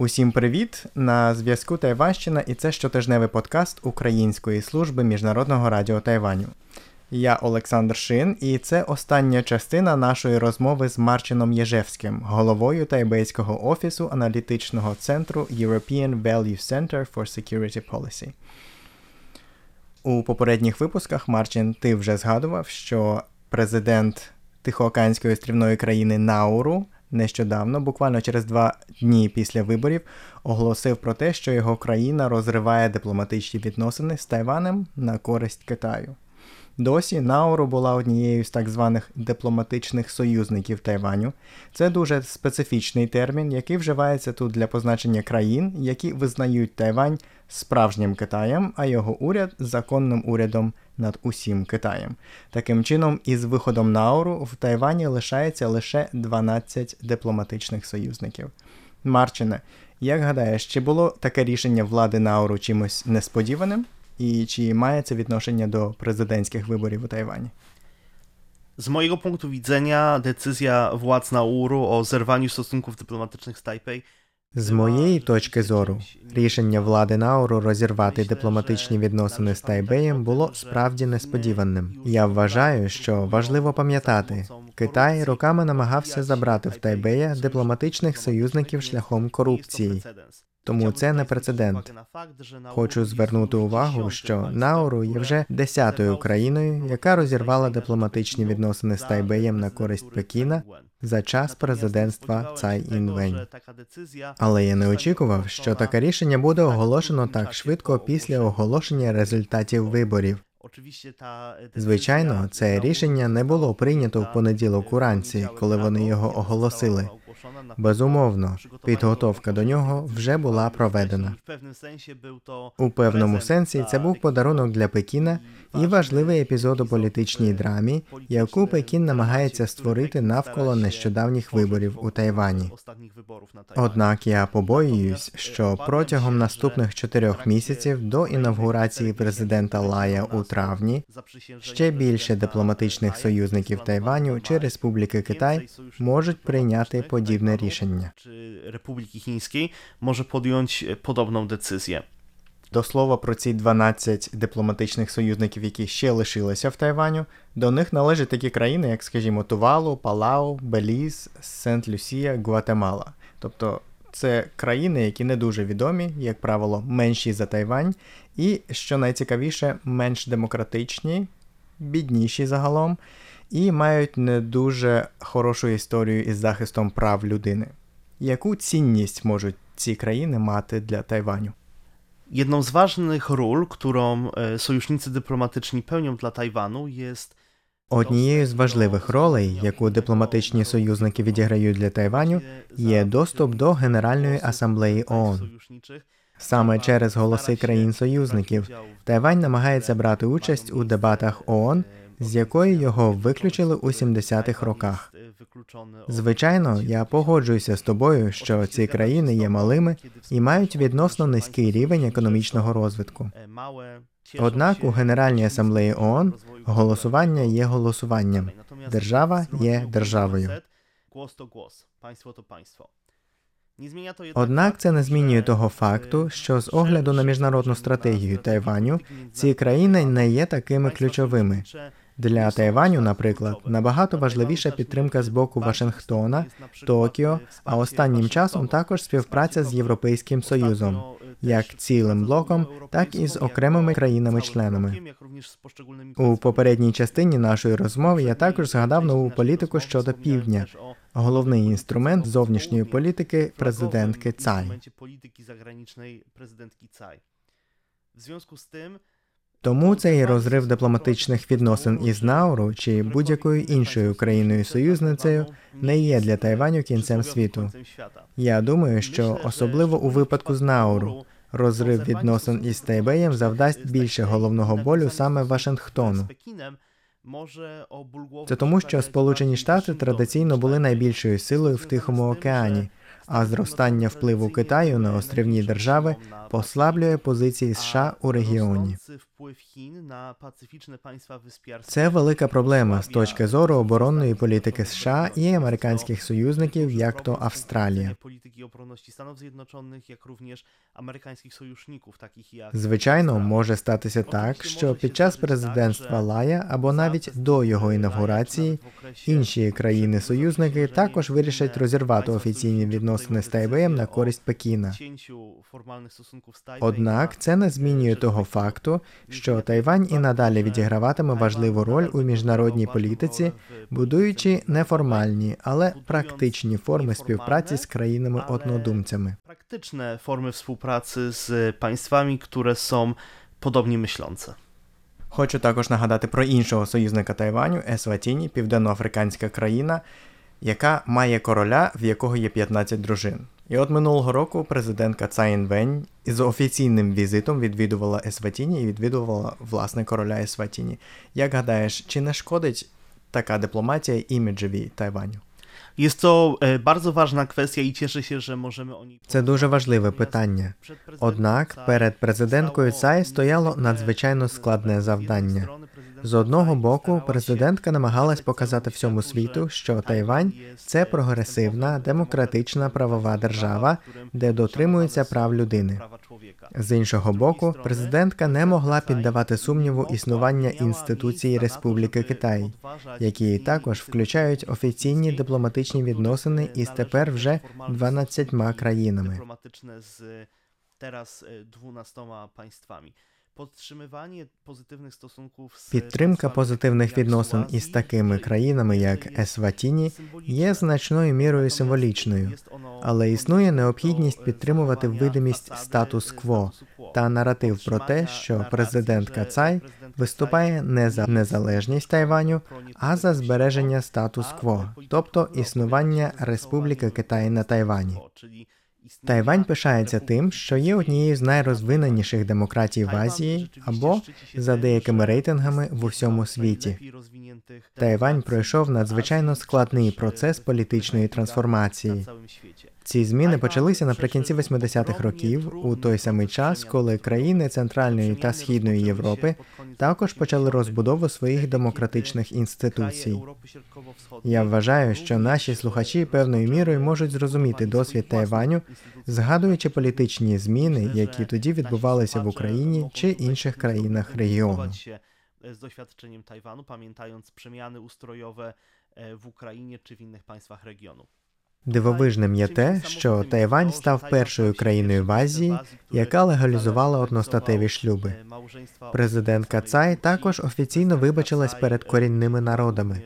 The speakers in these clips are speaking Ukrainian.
Усім привіт! На зв'язку Тайванщина і це щотижневий подкаст Української служби міжнародного радіо Тайваню. Я Олександр Шин, і це остання частина нашої розмови з Марчином Єжевським, головою Тайбейського офісу аналітичного центру European Value Center for Security Policy. У попередніх випусках Марчин ти вже згадував, що президент Тихоокеанської острівної країни Науру нещодавно, буквально через два дні після виборів, оголосив про те, що його країна розриває дипломатичні відносини з Тайванем на користь Китаю. Досі Науру була однією з так званих дипломатичних союзників Тайваню. Це дуже специфічний термін, який вживається тут для позначення країн, які визнають Тайвань справжнім Китаєм, а його уряд законним урядом над усім Китаєм. Таким чином, із виходом Науру в Тайвані лишається лише 12 дипломатичних союзників. Марчине, як гадаєш, чи було таке рішення влади Науру чимось несподіваним? І чи має це відношення до президентських виборів у Тайвані? Z mojego punktu widzenia decyzja władz Nauru o zerwaniu stosunków dyplomatycznych z Tajpej З моєї точки зору, рішення влади Науру розірвати дипломатичні відносини з Тайбеєм було справді несподіваним. Я вважаю, що важливо пам'ятати, Китай роками намагався забрати в Тайбея дипломатичних союзників шляхом корупції. Тому це не прецедент. Хочу звернути увагу, що Науру є вже десятою країною, яка розірвала дипломатичні відносини з Тайбеєм на користь Пекіна за час президентства Цай Інвень. Але я не очікував, що таке рішення буде оголошено так швидко після оголошення результатів виборів. Звичайно, це рішення не було прийнято в понеділок уранці, коли вони його оголосили. Безумовно, підготовка до нього вже була проведена. У певному сенсі це був подарунок для Пекіна і важливий епізод у політичній драмі, яку Пекін намагається створити навколо нещодавніх виборів у Тайвані. Однак я побоююсь, що протягом наступних чотирьох місяців до інавгурації президента Лая у травні ще більше дипломатичних союзників Тайваню чи Республіки Китай можуть прийняти подібне рішення. Чи Республіки Chińskiej може podjąć podobną decyzję. До слова про ці 12 дипломатичних союзників, які ще лишилися в Тайваню, до них належать такі країни, як, скажімо, Тувалу, Палау, Беліз, Сент-Люсія, Гватемала. Тобто це країни, які не дуже відомі, як правило, менші за Тайвань, і, що найцікавіше, менш демократичні, бідніші загалом, і мають не дуже хорошу історію із захистом прав людини. Яку цінність можуть ці країни мати для Тайваню? Jedną z ważnych ról, którą e, sojusznicy dyplomatyczni pełnią dla Tajwanu jest Однією з важливих ролей, яку дипломатичні союзники відіграють для Тайваню, є доступ до Генеральної асамблеї ООН. Саме через голоси країн-союзників Тайвань намагається брати участь у дебатах ООН, з якої його виключили у 70-х роках. Звичайно, я погоджуюся з тобою, що ці країни є малими і мають відносно низький рівень економічного розвитку. Однак у Генеральній асамблеї ООН голосування є голосуванням. Держава є державою. Однак це не змінює того факту, що з огляду на міжнародну стратегію Тайваню ці країни не є такими ключовими. Для Тайваню, наприклад, набагато важливіша підтримка з боку Вашингтона, Токіо, а останнім часом також співпраця з Європейським Союзом, як цілим блоком, так і з окремими країнами-членами. У попередній частині нашої розмови я також згадав нову політику щодо півдня, головний інструмент зовнішньої політики президентки Цай. Тому цей розрив дипломатичних відносин із Науру чи будь-якою іншою країною союзницею не є для Тайваню кінцем світу. Я думаю, що особливо у випадку з Науру розрив відносин із Тайбеєм завдасть більше головного болю саме Вашингтону. Це тому, що Сполучені Штати традиційно були найбільшою силою в Тихому океані, а зростання впливу Китаю на острівні держави послаблює позиції США у регіоні. Wpływ Chin na pacyficzne państwa wyspiarskie. Це велика проблема з точки зору оборонної політики США і американських союзників, як то Австралія. Polityki obronności Stanów Zjednoczonych, jak również amerykańskich sojuszników, takich jak Звичайно, може статися так, що під час президентства Лая або навіть до його інавгурації інші країни-союзники також вирішать розірвати офіційні відносини з Тайвеєм на користь Пекіна. Однак це не змінює того факту, що Тайвань і надалі відіграватиме важливу роль у міжнародній політиці, будуючи неформальні, але практичні форми співпраці з країнами-однодумцями. Praktyczne formy współpracy z państwami, które są podobnie myślące. Хочу також нагадати про іншого союзника Тайваню Есватіні, південноафриканська країна, яка має короля, в якого є 15 дружин. І от минулого року президентка Цаїн Вень із офіційним візитом відвідувала Есватіні і відвідувала власне короля Есватіні. Як гадаєш, чи не шкодить така дипломатія іміджеві Тайваню? Jest to e, bardzo ważna kwestia i cieszę się, że możemy o niej Це дуже важливе питання. Однак перед президенткою Цай стояло надзвичайно складне завдання. З одного боку, президентка намагалась показати всьому світу, що Тайвань це прогресивна, демократична правова держава, де дотримуються прав людини. З іншого боку, президентка не могла піддавати сумніву існування інституції Республіки Китай, які також включають офіційні дипломатичні відносини із тепер вже 12 країнами. teraz e, 12 państwami. Підтримка позитивних відносин із такими країнами, як Есватіні, є значною мірою символічною, але існує необхідність e, підтримувати видимість статус-кво та наратив про те, що narracji, президентка że Цай президентка виступає не за незалежність Тайваню, а за збереження статус-кво, тобто існування Республіки Китай на Тайвані. Тайвань пишається тим, що є однією з найрозвиненіших демократій в Азії або за деякими рейтингами в усьому світі. Тайвань пройшов надзвичайно складний процес політичної трансформації. Ці зміни почалися наприкінці 80-х років, у той самий час, коли країни Центральної та Східної Європи також почали розбудову своїх демократичних інституцій. Я вважаю, що наші слухачі певною мірою можуть зрозуміти досвід Тайваню, згадуючи політичні зміни, які тоді відбувалися в Україні чи інших країнах регіону. Z doświadczeniem Tajwanu, pamiętając przemiany ustrojowe w Ukrainie czy w innych państwach regionu. Дивовижним є те, що Тайвань став першою країною в Азії, яка легалізувала одностатеві шлюби. Президентка Цай також офіційно вибачилась перед корінними народами.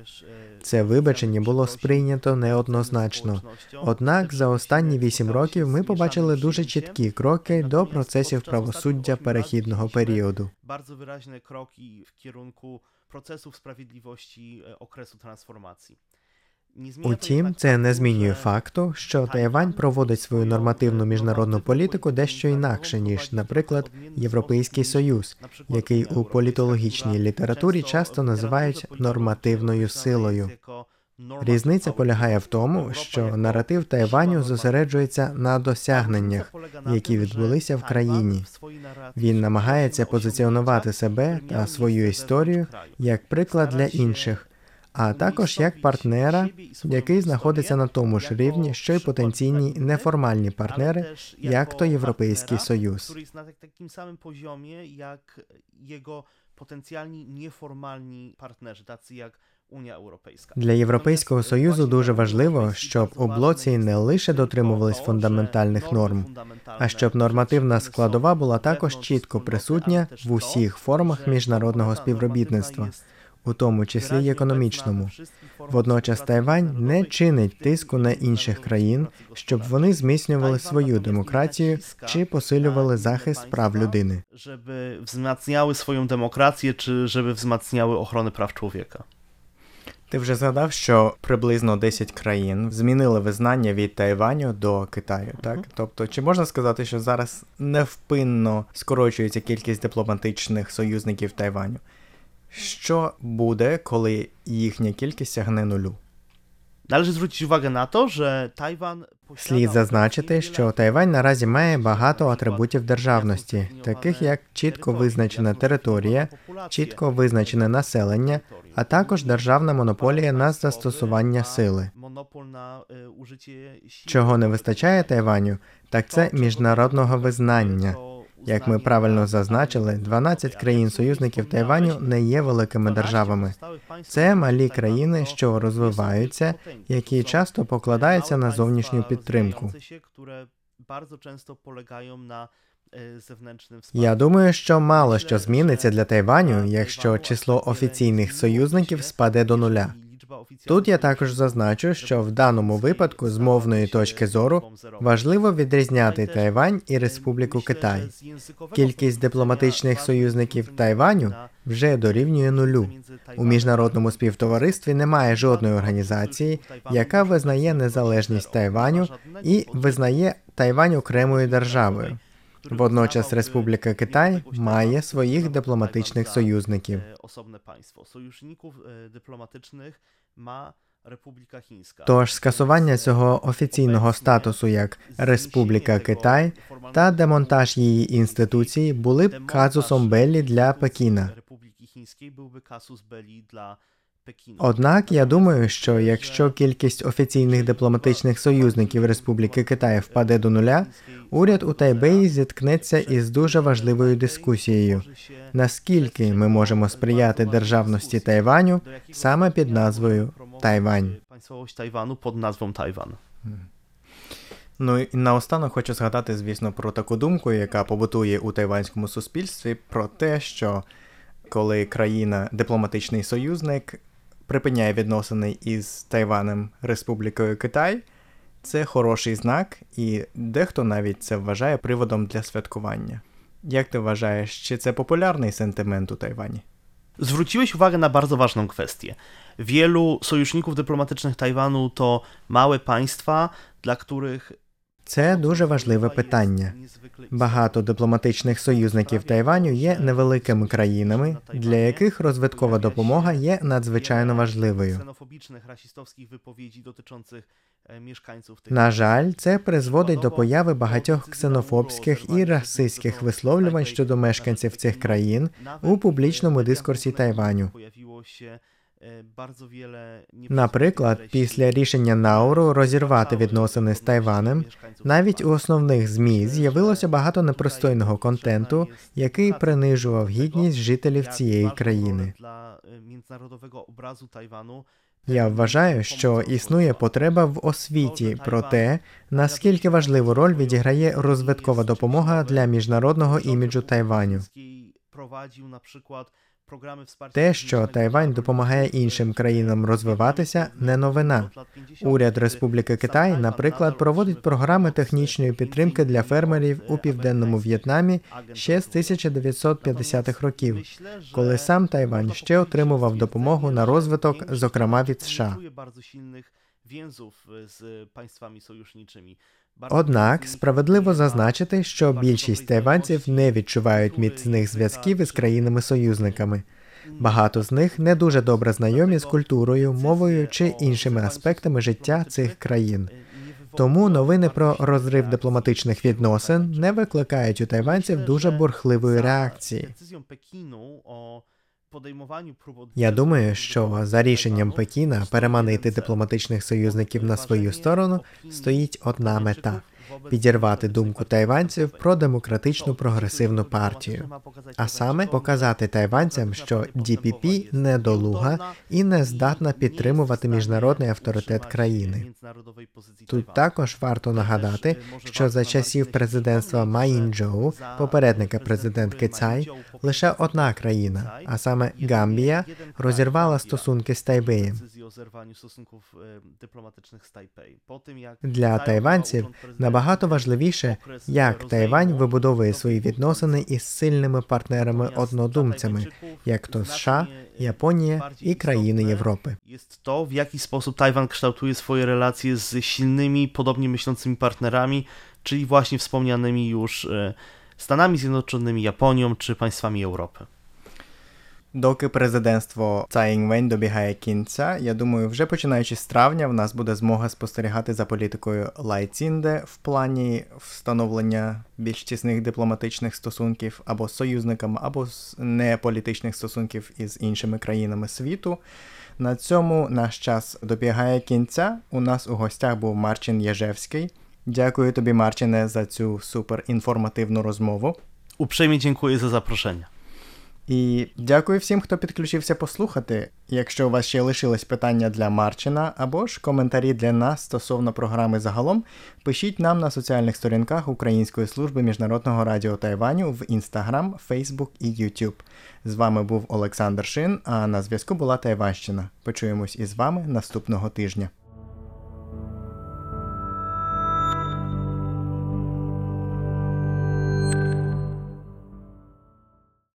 Це вибачення було сприйнято неоднозначно. Однак за останні вісім років ми побачили дуже чіткі кроки до процесів правосуддя перехідного періоду. Bardzo wyraźne kroki w kierunku procesów e, okresu transformacji. Утім, це не змінює факту, що Тайвань проводить свою нормативну міжнародну політику дещо інакше, ніж, наприклад, Європейський Союз, який у політологічній літературі часто називають нормативною силою. Різниця полягає в тому, що наратив Тайваню зосереджується на досягненнях, які відбулися в країні. Він намагається позиціонувати себе та свою історію як приклад для інших, а також як партнера, який знаходиться на тому ж рівні, що й потенційні неформальні партнери, як то Європейський Союз. tak- takim samym poziomie jak jego potencjalni nieformalni partnerzy, tacy jak Unia Europejska. Для Європейського союзу дуже важливо, щоб у блоці не лише дотримувались фундаментальних норм, а щоб нормативна складова була також чітко присутня в усіх формах міжнародного співробітництва, у тому числі й економічному. Водночас Тайвань не чинить тиску на інших країн, щоб вони зміцнювали свою демократію чи посилювали захист прав людини. Żeby wzmacniały swoją demokrację, czy żeby wzmacniały ochronę praw człowieka. Ти вже згадав, що приблизно 10 країн змінили визнання від Тайваню до Китаю, так? Тобто, чи можна сказати, що зараз невпинно скорочується кількість дипломатичних союзників Тайваню? Що буде, коли їхня кількість сягне нулю? Слід зазначити, що Тайвань наразі має багато атрибутів державності, таких як чітко визначена територія, чітко визначене населення, а також державна монополія на застосування сили. Чого не вистачає Тайваню, так це міжнародного визнання. Як ми правильно зазначили, 12 країн-союзників Тайваню не є великими державами. Це малі країни, що розвиваються, які часто покладаються на зовнішню підтримку. Я думаю, що мало що зміниться для Тайваню, якщо число офіційних союзників спаде до нуля. Тут я також зазначу, що в даному випадку з мовної точки зору важливо відрізняти Тайвань і Республіку Китай. Кількість дипломатичних союзників Тайваню вже дорівнює нулю. У міжнародному співтоваристві немає жодної організації, яка визнає незалежність Тайваню і визнає Тайвань окремою державою. Водночас Республіка Китай має своїх дипломатичних союзників. Тож скасування цього офіційного статусу як Республіка Китай та демонтаж її інституцій були б казусом Беллі для Пекіна. Однак я думаю, що якщо кількість офіційних дипломатичних союзників Республіки Китай впаде до нуля, уряд у Тайбеї зіткнеться із дуже важливою дискусією, наскільки ми можемо сприяти державності Тайваню саме під назвою Тайвань. Tajwanu pod nazwą Tajwan. Ну і наостанок хочу згадати, звісно, про таку думку, яка побутує у тайванському суспільстві, про те, що коли країна, дипломатичний союзник, припиняє відносини із Тайванем Республікою Китай, це хороший знак, і дехто навіть це вважає приводом для святкування. Як ти вважаєш, чи це популярний сентимент у Тайвані? Zwróciłeś uwagę na bardzo ważną kwestię. Wielu sojuszników dyplomatycznych Tajwanu to małe państwa, dla których Це дуже важливе питання. Багато дипломатичних союзників Тайваню є невеликими країнами, для яких розвиткова допомога є надзвичайно важливою. На жаль, це призводить до появи багатьох ксенофобських і расистських висловлювань щодо мешканців цих країн у публічному дискурсі Тайваню. Наприклад, після рішення Науру розірвати відносини з Тайванем, навіть у основних змі з'явилося багато непристойного контенту, який принижував гідність жителів цієї країни. Я вважаю, що існує потреба в освіті про те, наскільки важливу роль відіграє розвиткова допомога для міжнародного іміджу Тайваню. Те, що Тайвань допомагає іншим країнам розвиватися, не новина. Уряд Республіки Китай, наприклад, проводить програми технічної підтримки для фермерів у південному В'єтнамі ще з 1950-х років, коли сам Тайвань ще отримував допомогу на розвиток, зокрема від США. więzów z państwami sojuszniczymi. Однак справедливо зазначити, що більшість тайванців не відчувають міцних зв'язків із країнами-союзниками. Багато з них не дуже добре знайомі з культурою, мовою чи іншими аспектами життя цих країн. Тому новини про розрив дипломатичних відносин не викликають у тайванців дуже бурхливої реакції. Prób Я думаю, що за рішенням Пекіна переманити дипломатичних союзників на свою сторону стоїть одна мета підірвати думку тайванців про демократичну прогресивну партію. А саме показати тайванцям, що DPP недолуга і не здатна підтримувати міжнародний авторитет країни. Тут також варто нагадати, що за часів президентства Маїн-Джоу, попередника президентки Цай, лише одна країна, а саме Гамбія, розірвала стосунки з Тайбеєм. Для тайванців набагато важливіше, як Тайвань вибудовує свої відносини із сильними партнерами-однодумцями, як то США, Японія і країни Європи. jest to, w jaki sposób Tajwan kształtuje swoje relacje z silnymi, podobnie myślącymi partnerami, czyli właśnie wspomnianymi już e, Stanami Zjednoczonymi, Japonią czy państwami Europy. Доки президентство Цаїнгвень добігає кінця, я думаю, вже починаючи з травня, в нас буде змога спостерігати за політикою Лайцінде в плані встановлення більш тісних дипломатичних стосунків або з союзниками, або з неполітичних стосунків із іншими країнами світу. На цьому наш час добігає кінця. У нас у гостях був Марчин Єжевський. Дякую тобі, Марчине, за цю суперінформативну розмову. Uprzejmie dziękuję za zaproszenie. І дякую всім, хто підключився послухати. Якщо у вас ще лишились питання для Марчина або ж коментарі для нас стосовно програми загалом, пишіть нам на соціальних сторінках Української служби міжнародного радіо Тайваню в Instagram, Facebook і YouTube. З вами був Олександр Шин, а на зв'язку була Тайванщина. Почуємось із вами наступного тижня.